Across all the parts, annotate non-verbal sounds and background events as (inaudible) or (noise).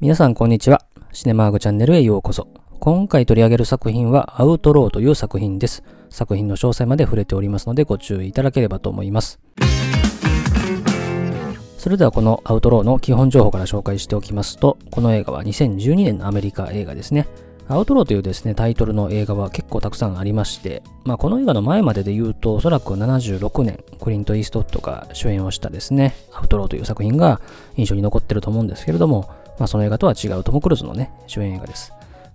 皆さんこんにちは。シネマーグチャンネルへようこそ。今回取り上げる作品はアウトローという作品です。作品の詳細まで触れておりますのでご注意いただければと思います。それではこのアウトローの基本情報から紹介しておきますと、この映画は2012年のアメリカ映画ですね。アウトローというですね、タイトルの映画は結構たくさんありまして、まあ、この映画の前までで言うと、おそらく76年、クリント・イーストウッドが主演をしたですね、アウトローという作品が印象に残ってると思うんですけれども、まあ、その映画とは違うトム・クルーズのね、主演映画です。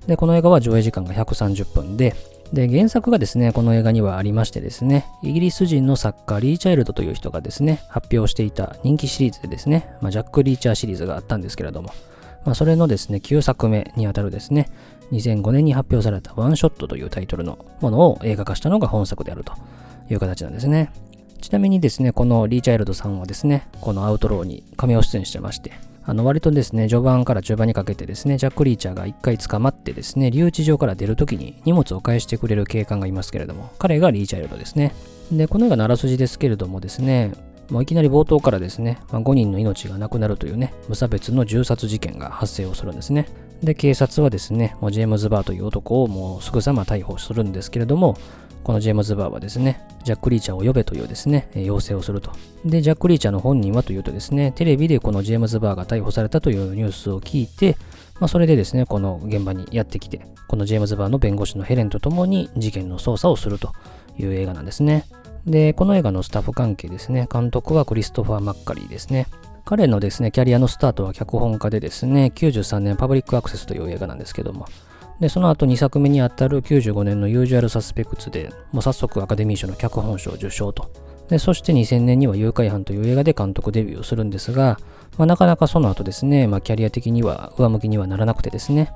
で、この映画は上映時間が130分で、で、原作がですね、この映画にはありましてですね、イギリス人の作家、リー・チャイルドという人がですね、発表していた人気シリーズでですね、まあ、ジャック・リーチャーシリーズがあったんですけれども、まあ、それのですね、9作目にあたるですね、2005年に発表されたワンショットというタイトルのものを映画化したのが本作であるという形なんですね。ちなみにですね、このリー・チャイルドさんはですね、このアウトローに亀を出演してまして、あの割とですね、序盤から中盤にかけてですね、ジャック・リーチャーが一回捕まってですね、留置場から出るときに荷物を返してくれる警官がいますけれども、彼がリーチャイルドですね。で、この映画のあらすじですけれどもですね、もういきなり冒頭からですね、まあ、5人の命がなくなるというね、無差別の銃殺事件が発生をするんですね。で、警察はですね、もうジェームズ・バーという男をもうすぐさま逮捕するんですけれども、このジェームズ・バーはですね、ジャック・リーチャーを呼べというですね、要請をすると。で、ジャック・リーチャーの本人はというとですね、テレビでこのジェームズ・バーが逮捕されたというニュースを聞いて、まあ、それでですね、この現場にやってきて、このジェームズ・バーの弁護士のヘレンと共に事件の捜査をするという映画なんですね。で、この映画のスタッフ関係ですね、監督はクリストファー・マッカリーですね。彼のですね、キャリアのスタートは脚本家でですね、93年パブリックアクセスという映画なんですけども、で、その後2作目にあたる95年のユージュアルサスペクツで、もう早速アカデミー賞の脚本賞を受賞と。で、そして2000年には誘拐犯という映画で監督デビューをするんですが、まあ、なかなかその後ですね、まあ、キャリア的には上向きにはならなくてですね、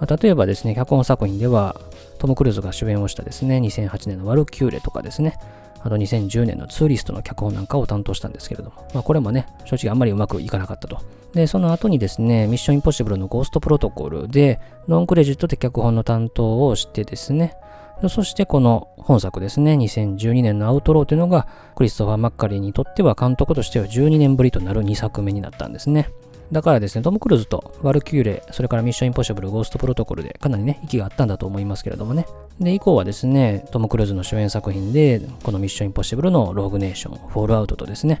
まあ、例えばですね、脚本作品では、トム・クルーズが主演をしたですね、2008年のワルキューレとかですね、あと2010年のツーリストの脚本なんかを担当したんですけれども、まあ、これもね、正直あんまりうまくいかなかったと。で、その後にですね、ミッションインポッシブルのゴーストプロトコルで、ノンクレジットで脚本の担当をしてですね、そしてこの本作ですね、2012年のアウトローというのが、クリストファー・マッカリーにとっては監督としては12年ぶりとなる2作目になったんですね。だからですね、トム・クルーズとワルキューレ、それからミッション・インポッシブル、ゴースト・プロトコルでかなりね、息があったんだと思いますけれどもね。で、以降はですね、トム・クルーズの主演作品で、このミッション・インポッシブルのローグネーション、フォールアウトとですね、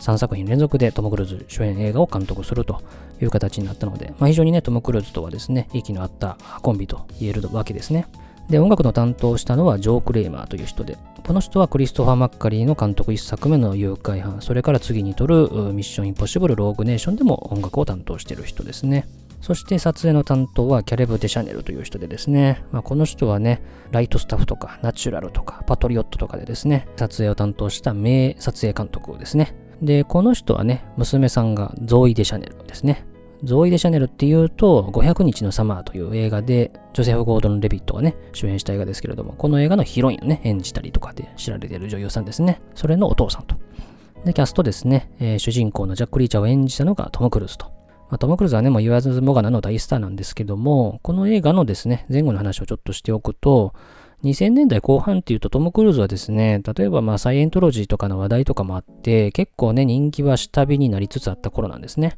3作品連続でトム・クルーズ主演映画を監督するという形になったので、まあ、非常にね、トム・クルーズとはですね、息の合ったコンビと言えるわけですね。で、音楽の担当したのはジョー・クレイマーという人で、この人はクリストファー・マッカリーの監督1作目の誘拐犯、それから次に撮るミッション・インポッシブル・ローグネーションでも音楽を担当している人ですね。そして撮影の担当はキャレブ・デシャネルという人でですね、まあ、この人はね、ライトスタッフとかナチュラルとかパトリオットとかでですね、撮影を担当した名撮影監督ですね。で、この人はね、娘さんがゾーイ・デシャネルですね。ゾーイ・デ・シャネルっていうと、500日のサマーという映画で、ジョセフ・ゴードン・レビットがね、主演した映画ですけれども、この映画のヒロインをね、演じたりとかで知られている女優さんですね。それのお父さんと。で、キャストですね、えー、主人公のジャック・リーチャーを演じたのがトム・クルーズと。まあ、トム・クルーズはね、もう言わずもがなの大スターなんですけども、この映画のですね、前後の話をちょっとしておくと、2000年代後半っていうとトム・クルーズはですね、例えばまあサイエントロジーとかの話題とかもあって、結構ね、人気は下火になりつつあった頃なんですね。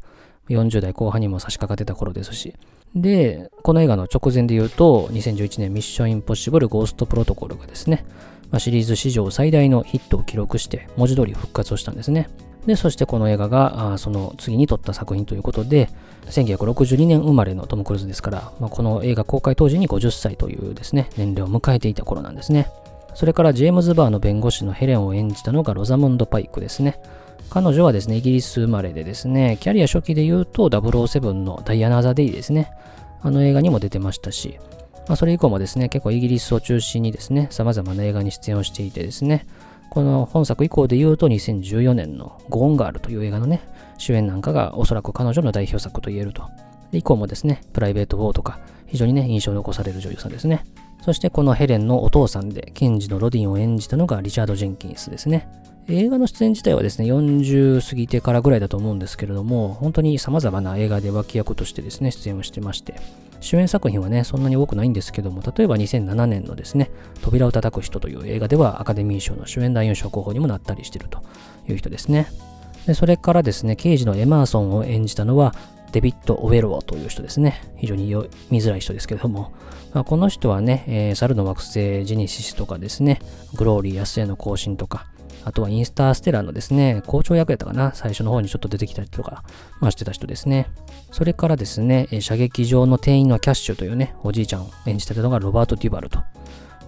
40代後半にも差し掛かってた頃ですし。で、この映画の直前で言うと、2011年ミッションインポッシブルゴーストプロトコルがですね、まあ、シリーズ史上最大のヒットを記録して、文字通り復活をしたんですね。で、そしてこの映画が、あその次に撮った作品ということで、1962年生まれのトム・クルーズですから、まあ、この映画公開当時に50歳というですね、年齢を迎えていた頃なんですね。それからジェームズ・バーの弁護士のヘレンを演じたのがロザモンド・パイクですね。彼女はですね、イギリス生まれでですね、キャリア初期で言うと007のダイアナ・ザ・デイですね。あの映画にも出てましたし、まあ、それ以降もですね、結構イギリスを中心にですね、様々な映画に出演をしていてですね、この本作以降で言うと2014年のゴーンガールという映画のね、主演なんかがおそらく彼女の代表作と言えると。以降もですね、プライベート・ウォーとか、非常にね、印象を残される女優さんですね。そしてこのヘレンのお父さんで、ケンジのロディンを演じたのがリチャード・ジェンキンスですね。映画の出演自体はですね、40過ぎてからぐらいだと思うんですけれども、本当に様々な映画で脇役としてですね、出演をしてまして、主演作品はね、そんなに多くないんですけども、例えば2007年のですね、扉を叩く人という映画ではアカデミー賞の主演男優賞候補にもなったりしてるという人ですね。でそれからですね、刑事のエマーソンを演じたのは、デビッド・オベローという人ですね。非常に見づらい人ですけども、まあ、この人はね、えー、猿の惑星ジェネシスとかですね、グローリー安への更新とか、あとはインスターステラーのですね、校長役やったかな、最初の方にちょっと出てきたりとか、まあしてた人ですね。それからですね、射撃場の店員のキャッシュというね、おじいちゃんを演じてたのがロバート・デュバルと。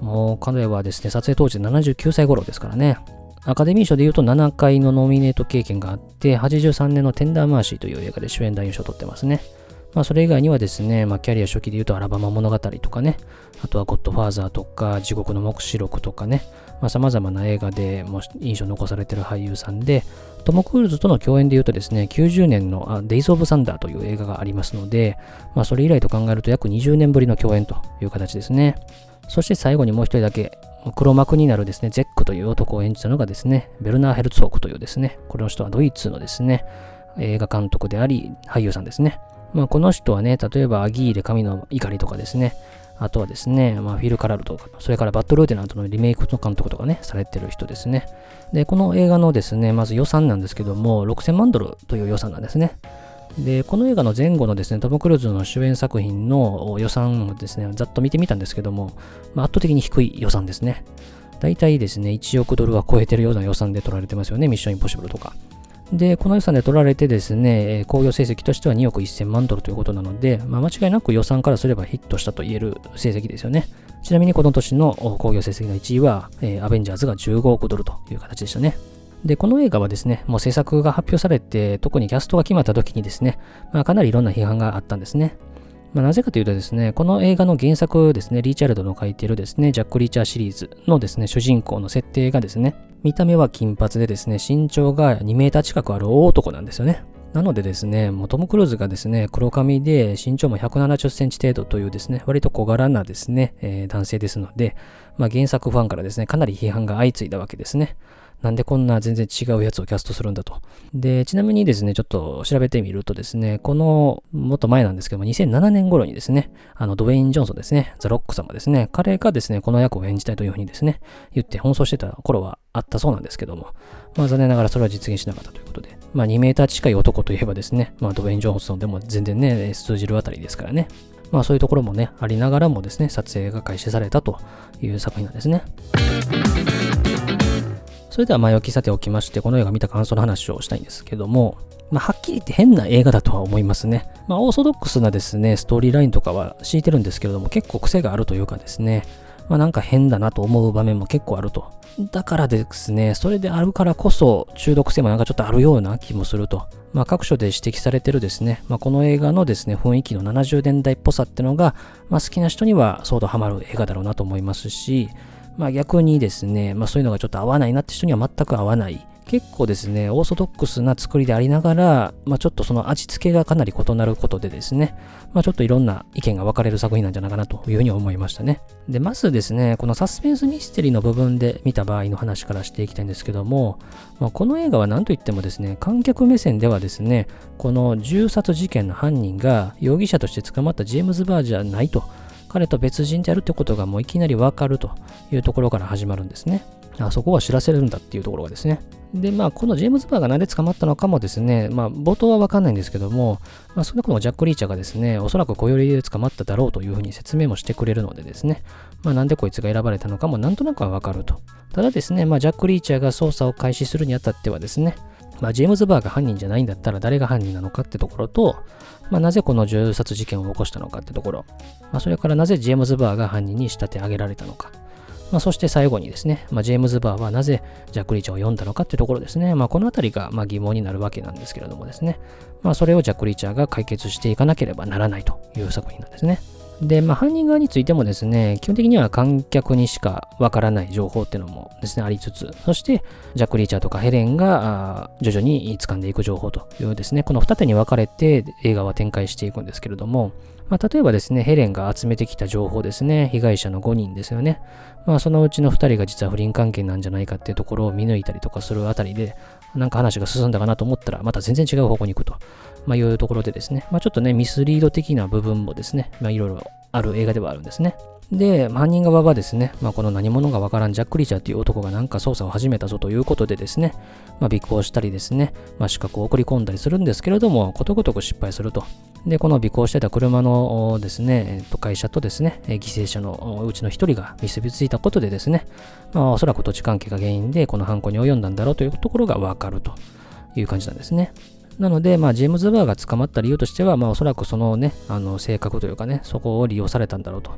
もう彼はですね、撮影当時79歳頃ですからね。アカデミー賞で言うと7回のノミネート経験があって、83年のテンダーマーシーという映画で主演男優賞を取ってますね。まあそれ以外にはですね、まあキャリア初期で言うとアラバマ物語とかね、あとはゴッドファーザーとか地獄の目視録とかね、まあ様々な映画でも印象残されてる俳優さんで、トム・クールズとの共演で言うとですね、90年のデイズ・オブ・サンダーという映画がありますので、まあそれ以来と考えると約20年ぶりの共演という形ですね。そして最後にもう一人だけ、黒幕になるですね、ゼックという男を演じたのがですね、ベルナー・ヘルツォークというですね、この人はドイツのですね、映画監督であり、俳優さんですね。まあ、この人はね、例えばアギーレ神の怒りとかですね、あとはですね、まあ、フィル・カラルとか、それからバッド・ルーテナントのリメイクの監督とかね、されてる人ですね。で、この映画のですね、まず予算なんですけども、6000万ドルという予算なんですね。で、この映画の前後のですね、トム・クルーズの主演作品の予算をですね、ざっと見てみたんですけども、まあ、圧倒的に低い予算ですね。大体ですね、1億ドルは超えてるような予算で撮られてますよね、ミッション・インポッシブルとか。で、この予算で取られてですね、工業成績としては2億1000万ドルということなので、まあ、間違いなく予算からすればヒットしたと言える成績ですよね。ちなみにこの年の工業成績の1位は、えー、アベンジャーズが15億ドルという形でしたね。で、この映画はですね、もう制作が発表されて、特にキャストが決まった時にですね、まあ、かなりいろんな批判があったんですね。まあ、なぜかというとですね、この映画の原作ですね、リーチャルドの書いているですね、ジャック・リーチャーシリーズのですね、主人公の設定がですね、見た目は金髪でですね、身長が2メーター近くある大男なんですよね。なのでですね、もうトム・クルーズがですね、黒髪で身長も170センチ程度というですね、割と小柄なですね、えー、男性ですので、まあ、原作ファンからですね、かなり批判が相次いだわけですね。なんでこんな全然違うやつをキャストするんだと。で、ちなみにですね、ちょっと調べてみるとですね、この、もっと前なんですけども、2007年頃にですね、あの、ドウェイン・ジョンソンですね、ザ・ロック様ですね、彼がですね、この役を演じたいというふうにですね、言って奔走してた頃はあったそうなんですけども、まあ残念ながらそれは実現しなかったということで、まあ2メーター近い男といえばですね、まあドウェイン・ジョンソンでも全然ね、通じるあたりですからね、まあそういうところもね、ありながらもですね、撮影が開始されたという作品なんですね。それでは前置きさておきまして、この映画見た感想の話をしたいんですけども、まあ、はっきり言って変な映画だとは思いますね。まあ、オーソドックスなですね、ストーリーラインとかは敷いてるんですけれども、結構癖があるというかですね、まあ、なんか変だなと思う場面も結構あると。だからですね、それであるからこそ中毒性もなんかちょっとあるような気もすると。まあ、各所で指摘されてるですね、まあ、この映画のですね、雰囲気の70年代っぽさってのが、まあ、好きな人には相当ハマる映画だろうなと思いますし、まあ逆にですね、まあそういうのがちょっと合わないなって人には全く合わない。結構ですね、オーソドックスな作りでありながら、まあちょっとその味付けがかなり異なることでですね、まあちょっといろんな意見が分かれる作品なんじゃないかなというふうに思いましたね。で、まずですね、このサスペンスミステリーの部分で見た場合の話からしていきたいんですけども、まあ、この映画は何と言ってもですね、観客目線ではですね、この銃殺事件の犯人が容疑者として捕まったジェームズ・バーじゃないと彼と別人であるってことがもういきなりわかるというところから始まるんですね。あそこは知らせるんだっていうところがですね。で、まあ、このジェームズ・バーが何で捕まったのかもですね、まあ、冒頭はわかんないんですけども、まあ、その子のジャック・リーチャーがですね、おそらく小寄りで捕まっただろうというふうに説明もしてくれるのでですね、まあ、なんでこいつが選ばれたのかもなんとなくはわかると。ただですね、まあ、ジャック・リーチャーが捜査を開始するにあたってはですね、まあ、ジェームズ・バーが犯人じゃないんだったら誰が犯人なのかってところと、まあ、なぜこの銃殺事件を起こしたのかってところ、まあ、それからなぜジェームズ・バーが犯人に仕立て上げられたのか、まあ、そして最後にですね、まあ、ジェームズ・バーはなぜジャック・リーチャーを読んだのかってところですね、まあ、このあたりがま疑問になるわけなんですけれどもですね、まあ、それをジャック・リーチャーが解決していかなければならないという作品なんですね。で、まあ、犯人側についてもですね、基本的には観客にしかわからない情報っていうのもですね、ありつつ、そして、ジャック・リーチャーとかヘレンが徐々に掴んでいく情報というですね、この二手に分かれて映画は展開していくんですけれども、まあ、例えばですね、ヘレンが集めてきた情報ですね、被害者の5人ですよね。まあ、そのうちの2人が実は不倫関係なんじゃないかっていうところを見抜いたりとかするあたりで、なんか話が進んだかなと思ったら、また全然違う方向に行くと、まあ、いうところでですね、まあ、ちょっとね、ミスリード的な部分もですね、まあ、いろいろある映画ではあるんですね。で、犯人側はですね、まあ、この何者がわからんジャック・リーチャーという男がなんか捜査を始めたぞということでですね、まあ、尾行したりですね、まあ、資格を送り込んだりするんですけれども、ことごとく失敗すると。で、この尾行してた車のですね、えっと、会社とですね、犠牲者のうちの一人が結びついたことでですね、まあ、おそらく土地関係が原因でこの犯行に及んだんだろうというところがわかるという感じなんですね。なので、まあ、ジェームズ・バーが捕まった理由としては、まあ、おそらくそのね、あの性格というかね、そこを利用されたんだろうと。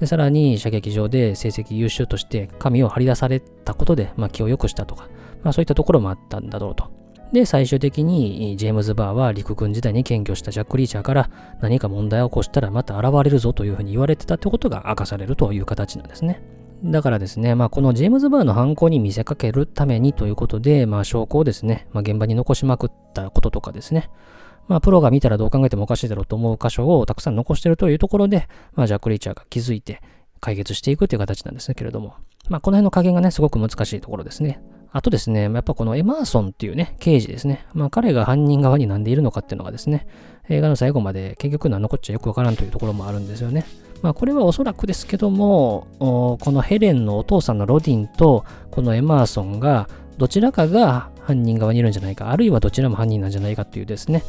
で、さらに射撃場で成績優秀として紙を張り出されたことで、まあ、気を良くしたとか、まあ、そういったところもあったんだろうと。で、最終的にジェームズ・バーは陸軍時代に検挙したジャック・リーチャーから何か問題を起こしたらまた現れるぞというふうに言われてたってことが明かされるという形なんですね。だからですね、まあ、このジェームズ・バーの犯行に見せかけるためにということで、まあ、証拠をですね、まあ、現場に残しまくったこととかですね、まあ、プロが見たらどう考えてもおかしいだろうと思う箇所をたくさん残してるというところで、まあ、ジャック・リーチャーが気づいて、解決していくという形なんですけれども、まあ、この辺の加減がね、すごく難しいところですね。あとですね、やっぱこのエマーソンっていうね、刑事ですね。まあ、彼が犯人側になんでいるのかっていうのがですね、映画の最後まで結局何のこっちゃよくわからんというところもあるんですよね。まあ、これはおそらくですけども、このヘレンのお父さんのロディンと、このエマーソンが、どちらかが犯人側にいるんじゃないか、あるいはどちらも犯人なんじゃないかっていうですね、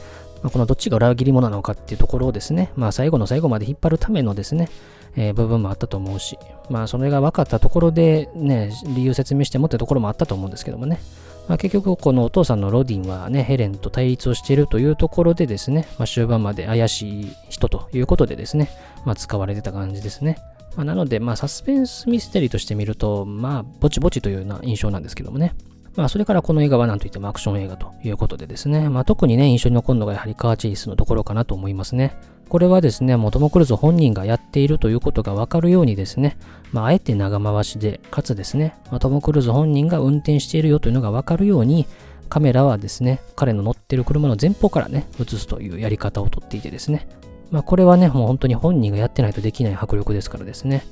まあ、このどっちが裏切り者なのかっていうところをですね、まあ、最後の最後まで引っ張るためのですね、えー、部分もあったと思うし、まあ、それが分かったところで、ね、理由説明してもってところもあったと思うんですけどもね。まあ、結局、このお父さんのロディンはね、ヘレンと対立をしているというところでですね、まあ、終盤まで怪しい人ということでですね、まあ、使われてた感じですね。まあ、なので、まあ、サスペンスミステリーとして見ると、まあ、ぼちぼちというような印象なんですけどもね。まあ、それからこの映画は何といってもアクション映画ということでですね、まあ、特にね、印象に残るのがやはりカーチェイスのところかなと思いますね。これはですね、もうトム・クルーズ本人がやっているということがわかるようにですね、まあ、あえて長回しで、かつですね、まあ、トム・クルーズ本人が運転しているよというのがわかるように、カメラはですね、彼の乗ってる車の前方からね、映すというやり方をとっていてですね、まあ、これはね、もう本当に本人がやってないとできない迫力ですからですね。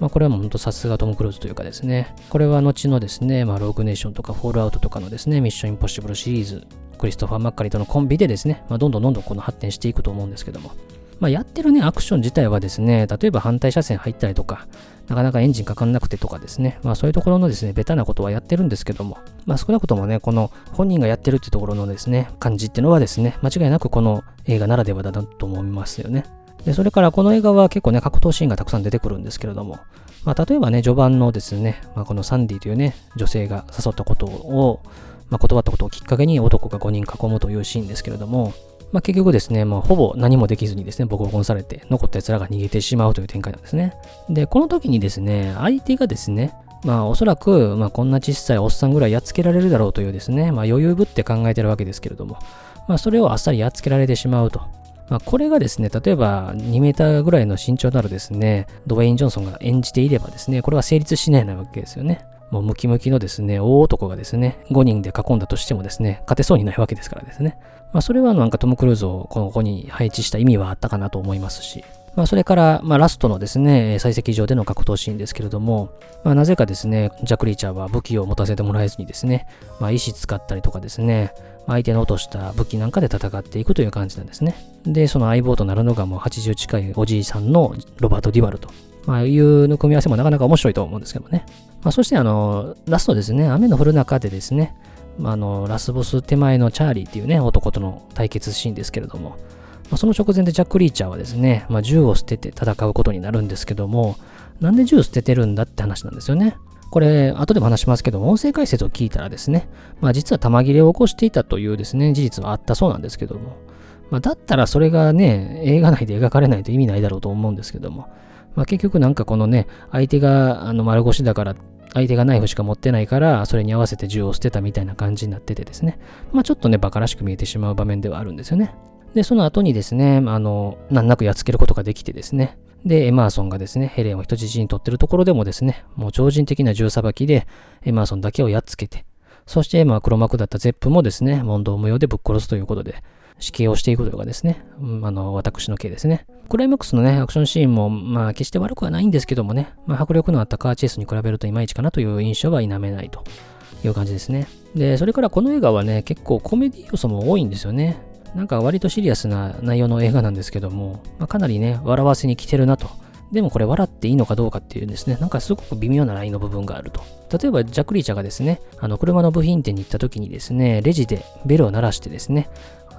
まあ、これはもう本当さすがトム・クルーズというかですね。これは後のですね、まあ、ローグネーションとかフォールアウトとかのですね、ミッション・インポッシブルシリーズ、クリストファー・マッカリとのコンビでですね、まあ、どんどんどんどんこの発展していくと思うんですけども。まあ、やってるね、アクション自体はですね、例えば反対車線入ったりとか、なかなかエンジンかかんなくてとかですね、まあそういうところのですね、ベタなことはやってるんですけども、まあ少なくともね、この本人がやってるっていうところのですね、感じっていうのはですね、間違いなくこの映画ならではだなと思いますよね。で、それからこの映画は結構ね、格闘シーンがたくさん出てくるんですけれども、まあ、例えばね、序盤のですね、まあ、このサンディというね、女性が誘ったことを、まあ、断ったことをきっかけに男が5人囲むというシーンですけれども、まあ、結局ですね、まあ、ほぼ何もできずにですね、ボコボコにされて、残った奴らが逃げてしまうという展開なんですね。で、この時にですね、相手がですね、まあおそらく、まあこんな小さいおっさんぐらいやっつけられるだろうというですね、まあ余裕ぶって考えてるわけですけれども、まあそれをあっさりやっつけられてしまうと。まあ、これがですね、例えば2メーターぐらいの身長ならですね、ドウェイン・ジョンソンが演じていればですね、これは成立しないわけですよね。もうムキムキのですね、大男がですね、5人で囲んだとしてもですね、勝てそうにないわけですからですね。まあ、それはなんかトム・クルーズをこの子に配置した意味はあったかなと思いますし、まあ、それから、まあ、ラストのですね、採石場での格闘シーンですけれども、まあ、なぜかですね、ジャック・リーチャーは武器を持たせてもらえずにですね、まあ、石使ったりとかですね、相手の落とした武器なんかで戦っていくという感じなんですね。で、その相棒となるのがもう80近いおじいさんのロバート・ディバルと、まあ、いう組み合わせもなかなか面白いと思うんですけどね。まあ、そしてあの、ラストですね、雨の降る中でですね、まあ、あの、ラスボス手前のチャーリーっていうね、男との対決シーンですけれども、まあ、その直前でジャック・リーチャーはですね、まあ、銃を捨てて戦うことになるんですけども、なんで銃捨ててるんだって話なんですよね。これ、後でも話しますけど音声解説を聞いたらですね、まあ実は玉切れを起こしていたというですね、事実はあったそうなんですけども、まあだったらそれがね、映画内で描かれないと意味ないだろうと思うんですけども、まあ結局なんかこのね、相手があの丸腰だから、相手がナイフしか持ってないから、それに合わせて銃を捨てたみたいな感じになっててですね、まあちょっとね、馬鹿らしく見えてしまう場面ではあるんですよね。で、その後にですね、あの、難なくやっつけることができてですね、で、エマーソンがですね、ヘレンを人質に取ってるところでもですね、もう超人的な銃さばきで、エマーソンだけをやっつけて、そして、まあ、黒幕だったゼップもですね、問答無用でぶっ殺すということで、死刑をしていくというかですね、あの、私の刑ですね。クライマックスのね、アクションシーンも、まあ、決して悪くはないんですけどもね、まあ、迫力のあったカーチェイスに比べるといまいちかなという印象は否めないという感じですね。で、それからこの映画はね、結構コメディ要素も多いんですよね。なんか割とシリアスな内容の映画なんですけども、まあ、かなりね、笑わせに来てるなと。でもこれ笑っていいのかどうかっていうですね、なんかすごく微妙なラインの部分があると。例えば、ジャック・リーチャーがですね、あの、車の部品店に行った時にですね、レジでベルを鳴らしてですね、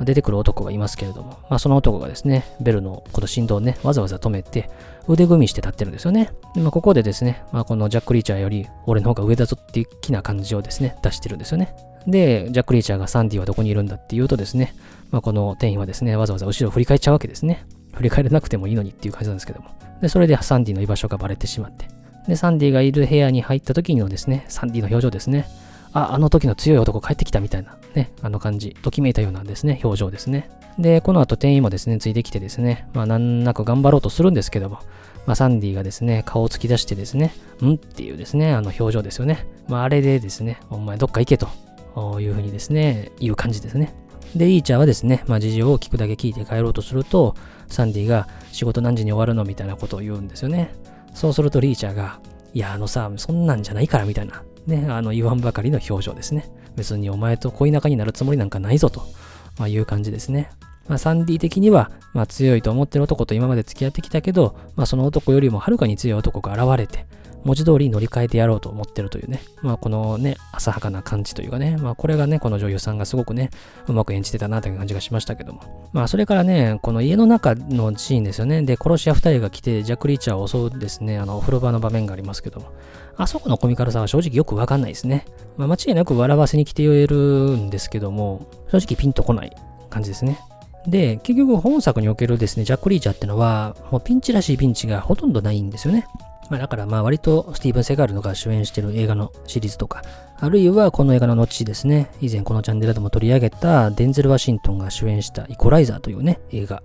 出てくる男がいますけれども、まあ、その男がですね、ベルのこの振動をね、わざわざ止めて、腕組みして立ってるんですよね。でまあ、ここでですね、まあ、このジャック・リーチャーより俺の方が上だぞっていう気な感じをですね、出してるんですよね。で、ジャック・リーチャーがサンディはどこにいるんだっていうとですね、まあ、この店員はですね、わざわざ後ろを振り返っちゃうわけですね。振り返らなくてもいいのにっていう感じなんですけども。で、それでサンディの居場所がバレてしまって。で、サンディがいる部屋に入った時のですね、サンディの表情ですね。あ、あの時の強い男帰ってきたみたいな、ね、あの感じ、ときめいたようなですね、表情ですね。で、この後店員もですね、ついてきてですね、まあ難なく頑張ろうとするんですけども、まあサンディがですね、顔を突き出してですね、んっていうですね、あの表情ですよね。まああれでですね、お前どっか行けとというふうにですね、いう感じですね。で、リーチャーはですね、まあ事情を聞くだけ聞いて帰ろうとすると、サンディが仕事何時に終わるのみたいなことを言うんですよね。そうするとリーチャーが、いや、あのさ、そんなんじゃないからみたいな、ね、あの言わんばかりの表情ですね。別にお前と恋仲になるつもりなんかないぞと、まあ、いう感じですね。まあ、サンディ的には、まあ、強いと思ってる男と今まで付き合ってきたけど、まあ、その男よりもはるかに強い男が現れて、文字通り乗り換えてやろうと思ってるというね、まあこのね、浅はかな感じというかね、まあこれがね、この女優さんがすごくね、うまく演じてたなという感じがしましたけども。まあそれからね、この家の中のシーンですよね。で、殺し屋二人が来て、ジャック・リーチャーを襲うですね、あの、お風呂場の場面がありますけども。あそこのコミカルさは正直よくわかんないですね。まあ間違いなく笑わせに来ているんですけども、正直ピンとこない感じですね。で、結局本作におけるですね、ジャック・リーチャーってのは、もうピンチらしいピンチがほとんどないんですよね。まあ、だからまあ割とスティーブン・セガールのが主演してる映画のシリーズとか、あるいはこの映画の後ですね、以前このチャンネルでも取り上げたデンゼル・ワシントンが主演したイコライザーというね、映画。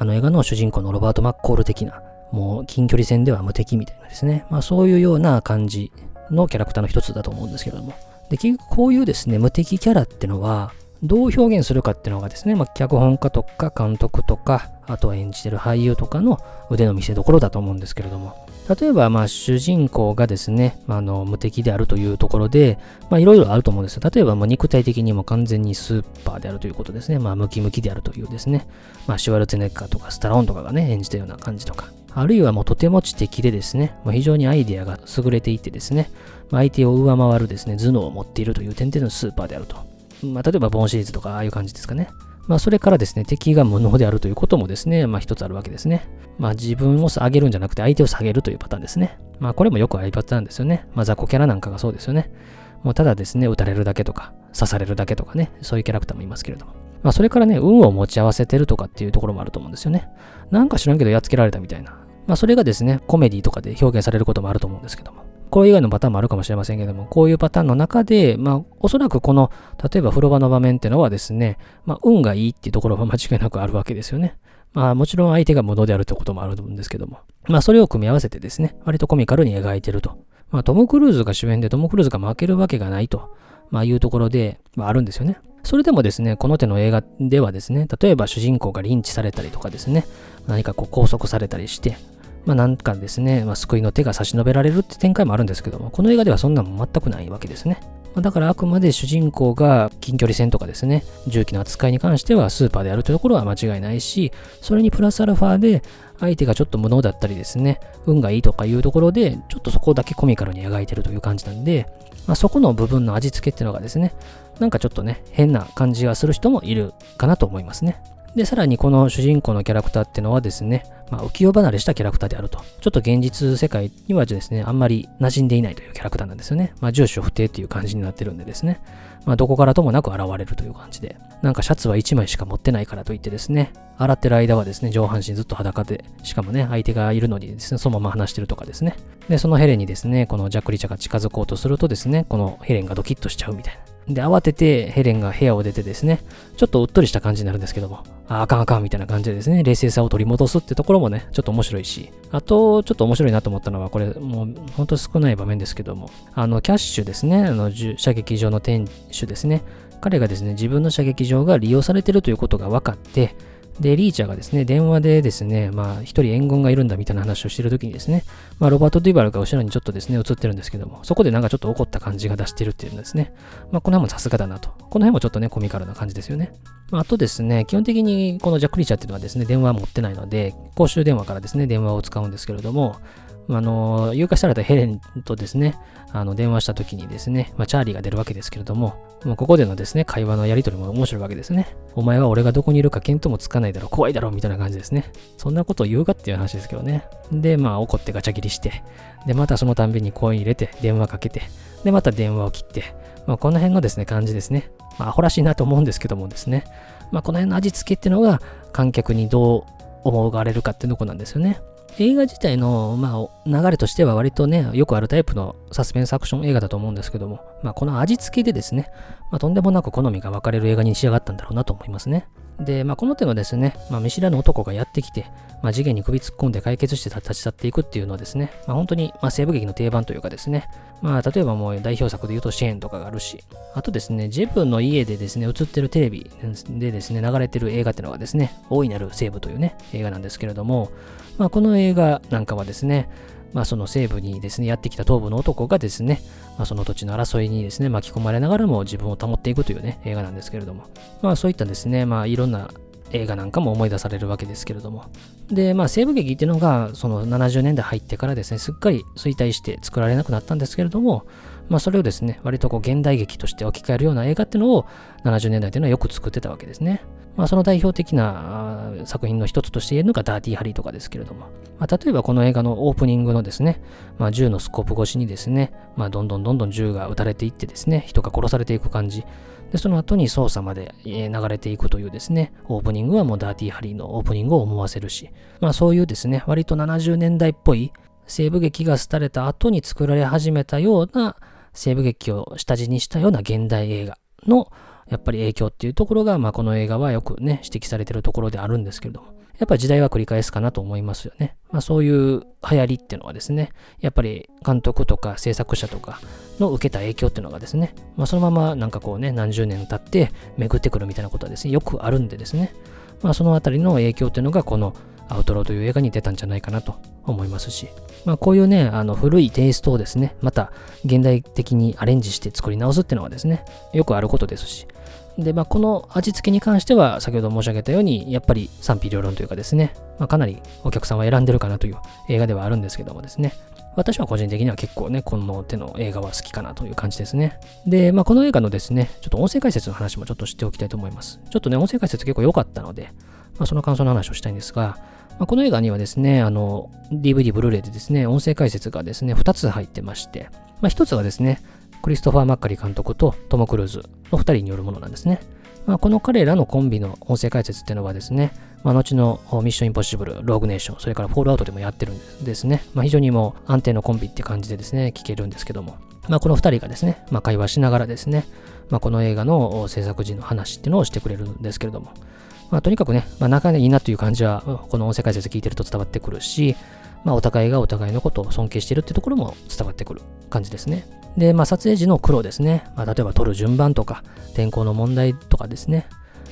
あの映画の主人公のロバート・マッコール的な、もう近距離戦では無敵みたいなですね、まあそういうような感じのキャラクターの一つだと思うんですけれども。で、結局こういうですね、無敵キャラってのは、どう表現するかっていうのがですね、まあ、脚本家とか監督とか、あとは演じてる俳優とかの腕の見せ所だと思うんですけれども、例えば、まあ、主人公がですね、まあ、の、無敵であるというところで、まあ、いろいろあると思うんですよ。例えば、まあ、肉体的にも完全にスーパーであるということですね。まあ、ムキムキであるというですね。まあ、シュワルツェネッカーとかスタローンとかがね、演じたような感じとか。あるいはもうとても知的でですね、まあ、非常にアイデアが優れていてですね、まあ、相手を上回るですね、頭脳を持っているという点でのスーパーであると。まあ、例えばボンシリーズとかああいう感じですかね。まあ、それからですね、敵が無能であるということもですね、まあ、一つあるわけですね。まあ、自分を上げるんじゃなくて相手を下げるというパターンですね。まあ、これもよくあるパターンですよね。まあ、雑魚キャラなんかがそうですよね。もうただですね、撃たれるだけとか、刺されるだけとかね、そういうキャラクターもいますけれども。まあ、それからね、運を持ち合わせてるとかっていうところもあると思うんですよね。なんか知らんけどやっつけられたみたいな。まあ、それがですね、コメディとかで表現されることもあると思うんですけども。これ以外のパターンもあるかもしれませんけども、こういうパターンの中で、まあ、おそらくこの、例えば風呂場の場面ってのはですね、まあ、運がいいっていうところは (laughs) 間違いなくあるわけですよね。まあ、もちろん相手が無能であるってこともあると思うんですけども、まあ、それを組み合わせてですね、割とコミカルに描いてると。まあ、トム・クルーズが主演でトム・クルーズが負けるわけがないと、まあ、いうところで、まあ、あるんですよね。それでもですね、この手の映画ではですね、例えば主人公がリンチされたりとかですね、何かこう拘束されたりして、まあなんかですね、まあ、救いの手が差し伸べられるって展開もあるんですけども、この映画ではそんなも全くないわけですね。まあ、だからあくまで主人公が近距離戦とかですね、銃器の扱いに関してはスーパーであるというところは間違いないし、それにプラスアルファで相手がちょっと無能だったりですね、運がいいとかいうところで、ちょっとそこだけコミカルに描いてるという感じなんで、まあ、そこの部分の味付けっていうのがですね、なんかちょっとね、変な感じがする人もいるかなと思いますね。で、さらにこの主人公のキャラクターってのはですね、まあ、浮世離れしたキャラクターであると。ちょっと現実世界にはですね、あんまり馴染んでいないというキャラクターなんですよね。まあ、住所不定っていう感じになってるんでですね。まあ、どこからともなく現れるという感じで。なんかシャツは1枚しか持ってないからといってですね、洗ってる間はですね、上半身ずっと裸で、しかもね、相手がいるのにですね、そのまま話してるとかですね。で、そのヘレンにですね、このジャック・リチャが近づこうとするとですね、このヘレンがドキッとしちゃうみたいな。で、慌ててヘレンが部屋を出てですね、ちょっとうっとりした感じになるんですけども、ああかんあかんみたいな感じでですね、冷静さを取り戻すってところもね、ちょっと面白いし、あと、ちょっと面白いなと思ったのは、これ、もう、ほんと少ない場面ですけども、あの、キャッシュですね、あの、射撃場の店主ですね、彼がですね、自分の射撃場が利用されてるということが分かって、で、リーチャーがですね、電話でですね、まあ、一人援軍がいるんだみたいな話をしてるときにですね、まあ、ロバート・デュバルが後ろにちょっとですね、映ってるんですけども、そこでなんかちょっと怒った感じが出してるっていうんですね。まあ、この辺もさすがだなとこの辺もちょっとね、コミカルな感じですよね。まあとですね、基本的にこのジャック・リーチャーっていうのはですね、電話持ってないので、公衆電話からですね、電話を使うんですけれども、あの、誘拐されたヘレンとですね、あの、電話した時にですね、まあ、チャーリーが出るわけですけれども、まあ、ここでのですね、会話のやりとりも面白いわけですね。お前は俺がどこにいるか見当もつかないだろう、怖いだろう、みたいな感じですね。そんなことを言うかっていう話ですけどね。で、まあ、怒ってガチャ切りして、で、またそのたんびに声入れて、電話かけて、で、また電話を切って、まあ、この辺のですね、感じですね。まあ、アホらしいなと思うんですけどもですね。まあ、この辺の味付けっていうのが、観客にどう思われるかっていうとこなんですよね。映画自体の、まあ、流れとしては割とね、よくあるタイプのサスペンスアクション映画だと思うんですけども、まあ、この味付けでですね、まあ、とんでもなく好みが分かれる映画に仕上がったんだろうなと思いますね。で、まあ、この手のですね、まあ、見知らぬ男がやってきて、まあ、次元に首突っ込んで解決して立ち去っていくっていうのはですね、まあ、本当に、まあ、西部劇の定番というかですね、まあ、例えばもう代表作で言うとシェーンとかがあるし、あとですね、ジェブの家でですね、映ってるテレビでですね、流れてる映画っていうのがですね、大いなる西部というね、映画なんですけれども、まあ、この映画なんかはですね、まあ、その西部にですね、やってきた東部の男がですね、まあ、その土地の争いにですね、巻き込まれながらも自分を保っていくというね、映画なんですけれども、まあそういったですね、まあいろんな映画なんかも思い出されるわけですけれども。で、まあ西部劇っていうのが、その70年代入ってからですね、すっかり衰退して作られなくなったんですけれども、まあそれをですね、割とこう現代劇として置き換えるような映画っていうのを70年代っていうのはよく作ってたわけですね。まあその代表的な作品の一つとして言えるのがダーティーハリーとかですけれども、まあ例えばこの映画のオープニングのですね、まあ銃のスコープ越しにですね、まあどんどんどんどん銃が撃たれていってですね、人が殺されていく感じ。で、その後に操作まで流れていくというですね、オープニングはもうダーティーハリーのオープニングを思わせるし、まあそういうですね、割と70年代っぽい西部劇が廃れた後に作られ始めたような西部劇を下地にしたような現代映画のやっぱり影響っていうところが、まあこの映画はよくね、指摘されてるところであるんですけれども、やっぱり時代は繰り返すかなと思いますよね。まあそういう流行りっていうのはですね、やっぱり監督とか制作者とかの受けた影響っていうのがですね、まあそのままなんかこうね、何十年経って巡ってくるみたいなことはですね、よくあるんでですね、まあそのあたりの影響っていうのがこのアウトローという映画に出たんじゃないかなと思いますし、まあこういうね、あの古いテイストをですね、また現代的にアレンジして作り直すっていうのはですね、よくあることですし、で、まあ、この味付けに関しては、先ほど申し上げたように、やっぱり賛否両論というかですね、まあ、かなりお客さんは選んでるかなという映画ではあるんですけどもですね、私は個人的には結構ね、この手の映画は好きかなという感じですね。で、まあ、この映画のですね、ちょっと音声解説の話もちょっと知っておきたいと思います。ちょっとね、音声解説結構良かったので、まあ、その感想の話をしたいんですが、まあ、この映画にはですね、あの、DVD、ブルーレイでですね、音声解説がですね、2つ入ってまして、まあ、1つはですね、クリストファー・マッカリ監督とトム・クルーズの2人によるものなんですね。まあ、この彼らのコンビの音声解説っていうのはですね、まあ、後のミッションインポッシブル、ローグネーション、それからフォールアウトでもやってるんですね。まあ、非常にもう安定のコンビって感じでですね、聞けるんですけども。まあ、この二人がですね、まあ、会話しながらですね、まあ、この映画の制作時の話っていうのをしてくれるんですけれども。まあ、とにかくね、まあ、仲がいいなという感じは、この音声解説聞いてると伝わってくるし、まあ、お互いがお互いのことを尊敬しているってところも伝わってくる感じですね。で、まあ、撮影時の苦労ですね。まあ、例えば撮る順番とか、天候の問題とかですね。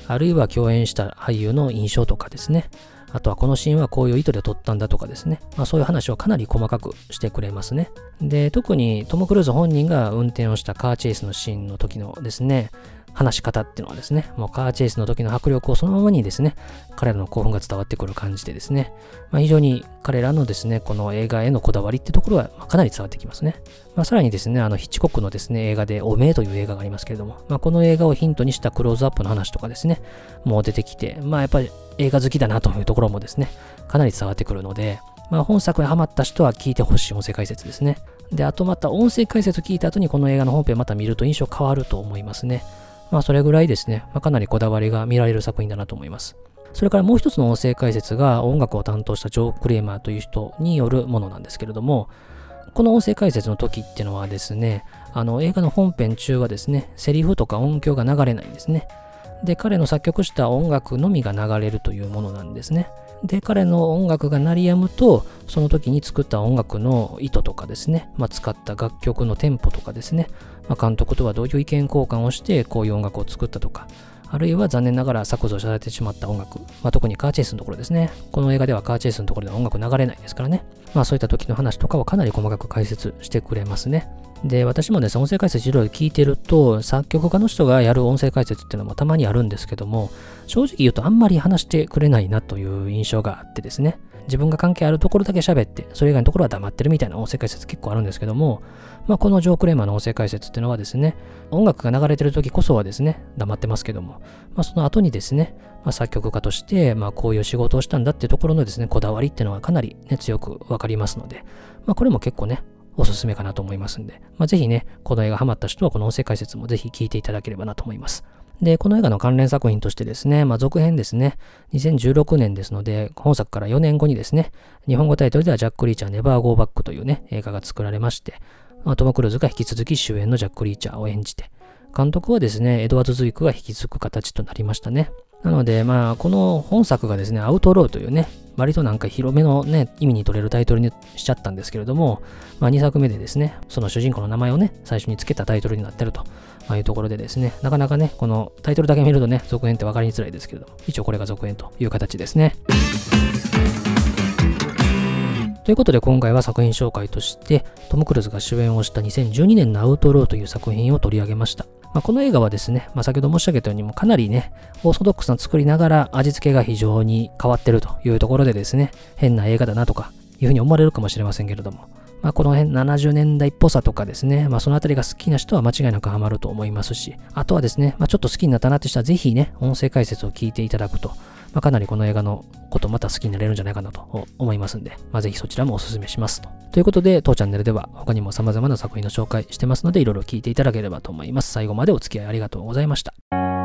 あるいは共演した俳優の印象とかですね。あとはこのシーンはこういう意図で撮ったんだとかですね。まあそういう話をかなり細かくしてくれますね。で、特にトム・クルーズ本人が運転をしたカーチェイスのシーンの時のですね、話し方っていうのはですね、もうカーチェイスの時の迫力をそのままにですね、彼らの興奮が伝わってくる感じでですね、まあ、非常に彼らのですね、この映画へのこだわりってところはかなり伝わってきますね。まあ、さらにですね、あのヒッチコックのですね、映画でおめえという映画がありますけれども、まあ、この映画をヒントにしたクローズアップの話とかですね、もう出てきて、まあやっぱり映画好きだなというところもですね、かなり伝わってくるので、まあ本作にハマった人は聞いてほしい音声解説ですね。で、あとまた音声解説を聞いた後にこの映画の本編また見ると印象変わると思いますね。まあそれぐらいですね、まあ、かなりこだわりが見られる作品だなと思います。それからもう一つの音声解説が音楽を担当したジョー・クレーマーという人によるものなんですけれども、この音声解説の時っていうのはですね、あの映画の本編中はですね、セリフとか音響が流れないんですね。で、彼の作曲した音楽のみが流れるというものなんですね。で、彼の音楽が鳴り止むと、その時に作った音楽の意図とかですね、まあ、使った楽曲のテンポとかですね、まあ、監督とはどういう意見交換をしてこういう音楽を作ったとか、あるいは残念ながら削除されてしまった音楽、まあ、特にカーチェイスのところですね。この映画ではカーチェイスのところでは音楽流れないですからね。まあそういった時の話とかをかなり細かく解説してくれますね。で、私もですね、音声解説いろいろ聞いてると、作曲家の人がやる音声解説っていうのもたまにあるんですけども、正直言うとあんまり話してくれないなという印象があってですね、自分が関係あるところだけ喋って、それ以外のところは黙ってるみたいな音声解説結構あるんですけども、まあ、このジョー・クレーマーの音声解説っていうのはですね、音楽が流れてる時こそはですね、黙ってますけども、まあ、その後にですね、まあ、作曲家として、まあ、こういう仕事をしたんだっていうところのですね、こだわりっていうのはかなり、ね、強くわかりますので、まあ、これも結構ね、おすすめかなと思いますんで、まあ、ぜひね、この映画ハマった人はこの音声解説もぜひ聞いていただければなと思います。で、この映画の関連作品としてですね、まあ、続編ですね、2016年ですので、本作から4年後にですね、日本語タイトルではジャック・リーチャー・ネバー・ゴー・バックというね、映画が作られまして、まあ、トム・クルーズが引き続き主演のジャック・リーチャーを演じて、監督はですね、エドワード・ズイクが引き継ぐ形となりましたね。なので、まあ、この本作がですね、アウトローというね、割となんか広めのね、意味に取れるタイトルにしちゃったんですけれども、まあ、2作目でですね、その主人公の名前をね、最初に付けたタイトルになってるとまいうところでですね、なかなかね、このタイトルだけ見るとね、続編って分かりづらいですけれども、一応これが続編という形ですね。ということで今回は作品紹介としてトム・クルーズが主演をした2012年のアウトローという作品を取り上げました。まあ、この映画はですね、まあ、先ほど申し上げたようにもかなりね、オーソドックスな作りながら味付けが非常に変わってるというところでですね、変な映画だなとかいうふうに思われるかもしれませんけれども、まあ、この辺70年代っぽさとかですね、まあ、その辺りが好きな人は間違いなくハマると思いますし、あとはですね、まあ、ちょっと好きになったなって人はぜひね、音声解説を聞いていただくと、まあ、かなりこの映画のことまた好きになれるんじゃないかなと思いますんで、まあ、ぜひそちらもお勧めしますと。ということで、当チャンネルでは他にも様々な作品の紹介してますので、いろいろ聞いていただければと思います。最後までお付き合いありがとうございました。